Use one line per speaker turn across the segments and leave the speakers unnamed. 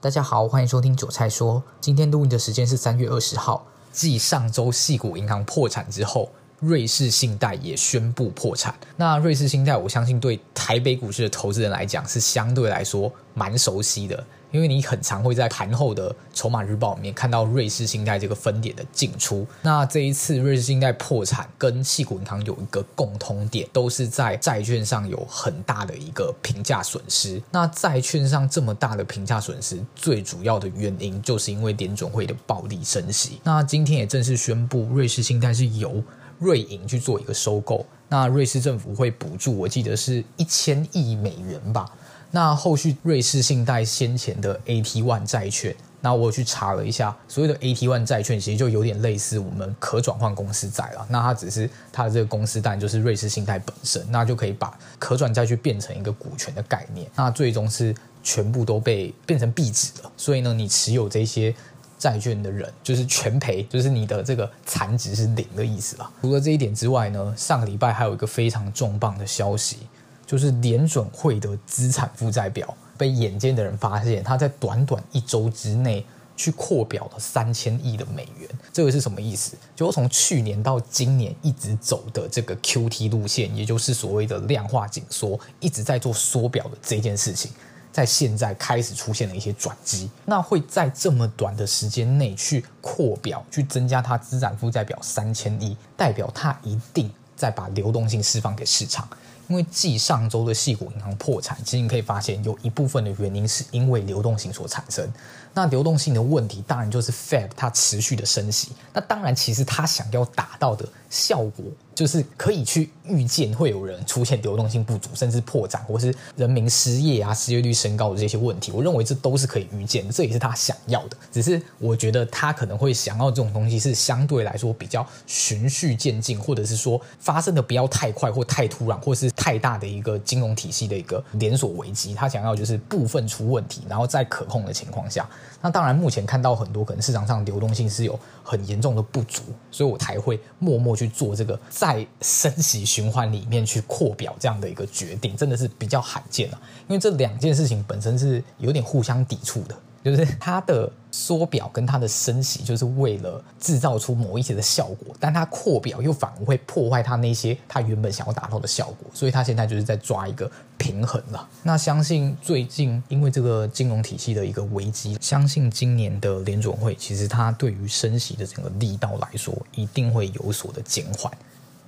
大家好，欢迎收听韭菜说。今天录音的时间是三月二十号，继上周细谷银行破产之后，瑞士信贷也宣布破产。那瑞士信贷，我相信对台北股市的投资人来讲是相对来说蛮熟悉的。因为你很常会在盘后的筹码日报里面看到瑞士信贷这个分点的进出。那这一次瑞士信贷破产跟系股银行有一个共通点，都是在债券上有很大的一个评价损失。那债券上这么大的评价损失，最主要的原因就是因为联准会的暴力升息。那今天也正式宣布，瑞士信贷是由瑞银去做一个收购。那瑞士政府会补助，我记得是一千亿美元吧。那后续瑞士信贷先前的 AT1 债券，那我去查了一下，所谓的 AT1 债券其实就有点类似我们可转换公司债了。那它只是它的这个公司当然就是瑞士信贷本身，那就可以把可转债去变成一个股权的概念。那最终是全部都被变成壁纸了，所以呢，你持有这些债券的人就是全赔，就是你的这个残值是零的意思啦。除了这一点之外呢，上个礼拜还有一个非常重磅的消息。就是联准会的资产负债表被眼尖的人发现，他在短短一周之内去扩表了三千亿的美元。这个是什么意思？就从去年到今年一直走的这个 QT 路线，也就是所谓的量化紧缩，一直在做缩表的这件事情，在现在开始出现了一些转机。那会在这么短的时间内去扩表，去增加它资产负债表三千亿，代表它一定在把流动性释放给市场。因为继上周的矽谷银行破产，其实你可以发现有一部分的原因是因为流动性所产生。那流动性的问题，当然就是 Fed 它持续的升息。那当然，其实它想要达到的效果，就是可以去预见会有人出现流动性不足，甚至破产，或是人民失业啊、失业率升高的这些问题。我认为这都是可以预见的，这也是他想要的。只是我觉得他可能会想要这种东西是相对来说比较循序渐进，或者是说发生的不要太快或太突然，或是太大的一个金融体系的一个连锁危机。他想要就是部分出问题，然后在可控的情况下。那当然，目前看到很多可能市场上流动性是有很严重的不足，所以我才会默默去做这个在在升息循环里面去扩表这样的一个决定，真的是比较罕见啊，因为这两件事情本身是有点互相抵触的。就是它的缩表跟它的升息，就是为了制造出某一些的效果，但它扩表又反而会破坏它那些它原本想要达到的效果，所以它现在就是在抓一个平衡了。那相信最近因为这个金融体系的一个危机，相信今年的联准会其实它对于升息的整个力道来说，一定会有所的减缓。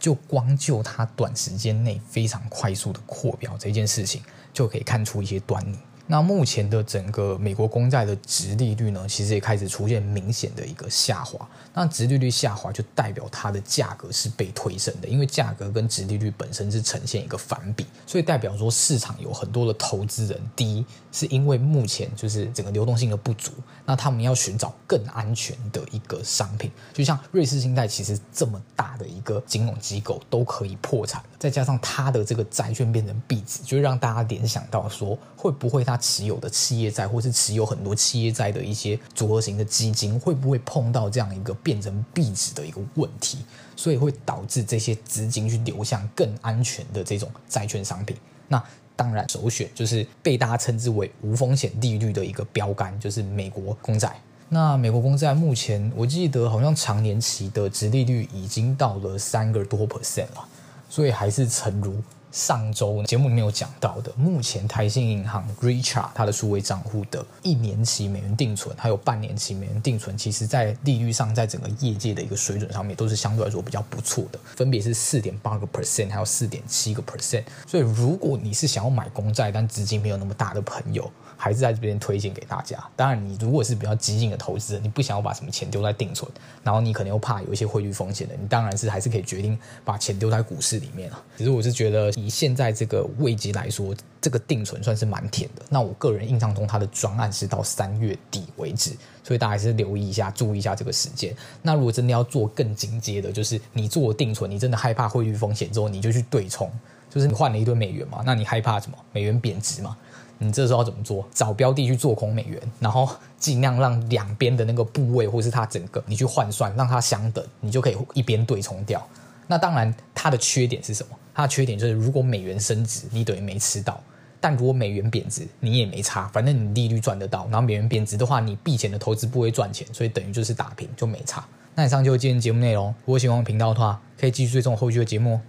就光就它短时间内非常快速的扩表这件事情，就可以看出一些端倪。那目前的整个美国公债的殖利率呢，其实也开始出现明显的一个下滑。那殖利率下滑就代表它的价格是被推升的，因为价格跟殖利率本身是呈现一个反比，所以代表说市场有很多的投资人，第一是因为目前就是整个流动性的不足，那他们要寻找更安全的一个商品，就像瑞士信贷其实这么大的一个金融机构都可以破产，再加上它的这个债券变成币值，就让大家联想到说，会不会它持有的企业债，或是持有很多企业债的一些组合型的基金，会不会碰到这样一个变成壁纸的一个问题？所以会导致这些资金去流向更安全的这种债券商品。那当然，首选就是被大家称之为无风险利率的一个标杆，就是美国公债。那美国公债目前，我记得好像长年期的殖利率已经到了三个多 percent 了，所以还是诚如。上周节目里面有讲到的，目前台新银行 Richart 它的数位账户的一年期美元定存，还有半年期美元定存，其实在利率上，在整个业界的一个水准上面，都是相对来说比较不错的，分别是四点八个 percent，还有四点七个 percent。所以，如果你是想要买公债，但资金没有那么大的朋友，还是在这边推荐给大家。当然，你如果是比较激进的投资人，你不想要把什么钱丢在定存，然后你可能又怕有一些汇率风险的，你当然是还是可以决定把钱丢在股市里面啊。其实我是觉得。以现在这个位阶来说，这个定存算是蛮甜的。那我个人印象中，它的专案是到三月底为止，所以大家还是留意一下，注意一下这个时间。那如果真的要做更进阶的，就是你做定存，你真的害怕汇率风险之后，你就去对冲，就是你换了一堆美元嘛，那你害怕什么？美元贬值嘛？你这时候要怎么做？找标的去做空美元，然后尽量让两边的那个部位，或是它整个，你去换算，让它相等，你就可以一边对冲掉。那当然，它的缺点是什么？它的缺点就是，如果美元升值，你等于没吃到；但如果美元贬值，你也没差，反正你利率赚得到。然后美元贬值的话，你避险的投资不会赚钱，所以等于就是打平就没差。那以上就是今天节目内容。如果喜欢我频道的话，可以继续追踪后续的节目。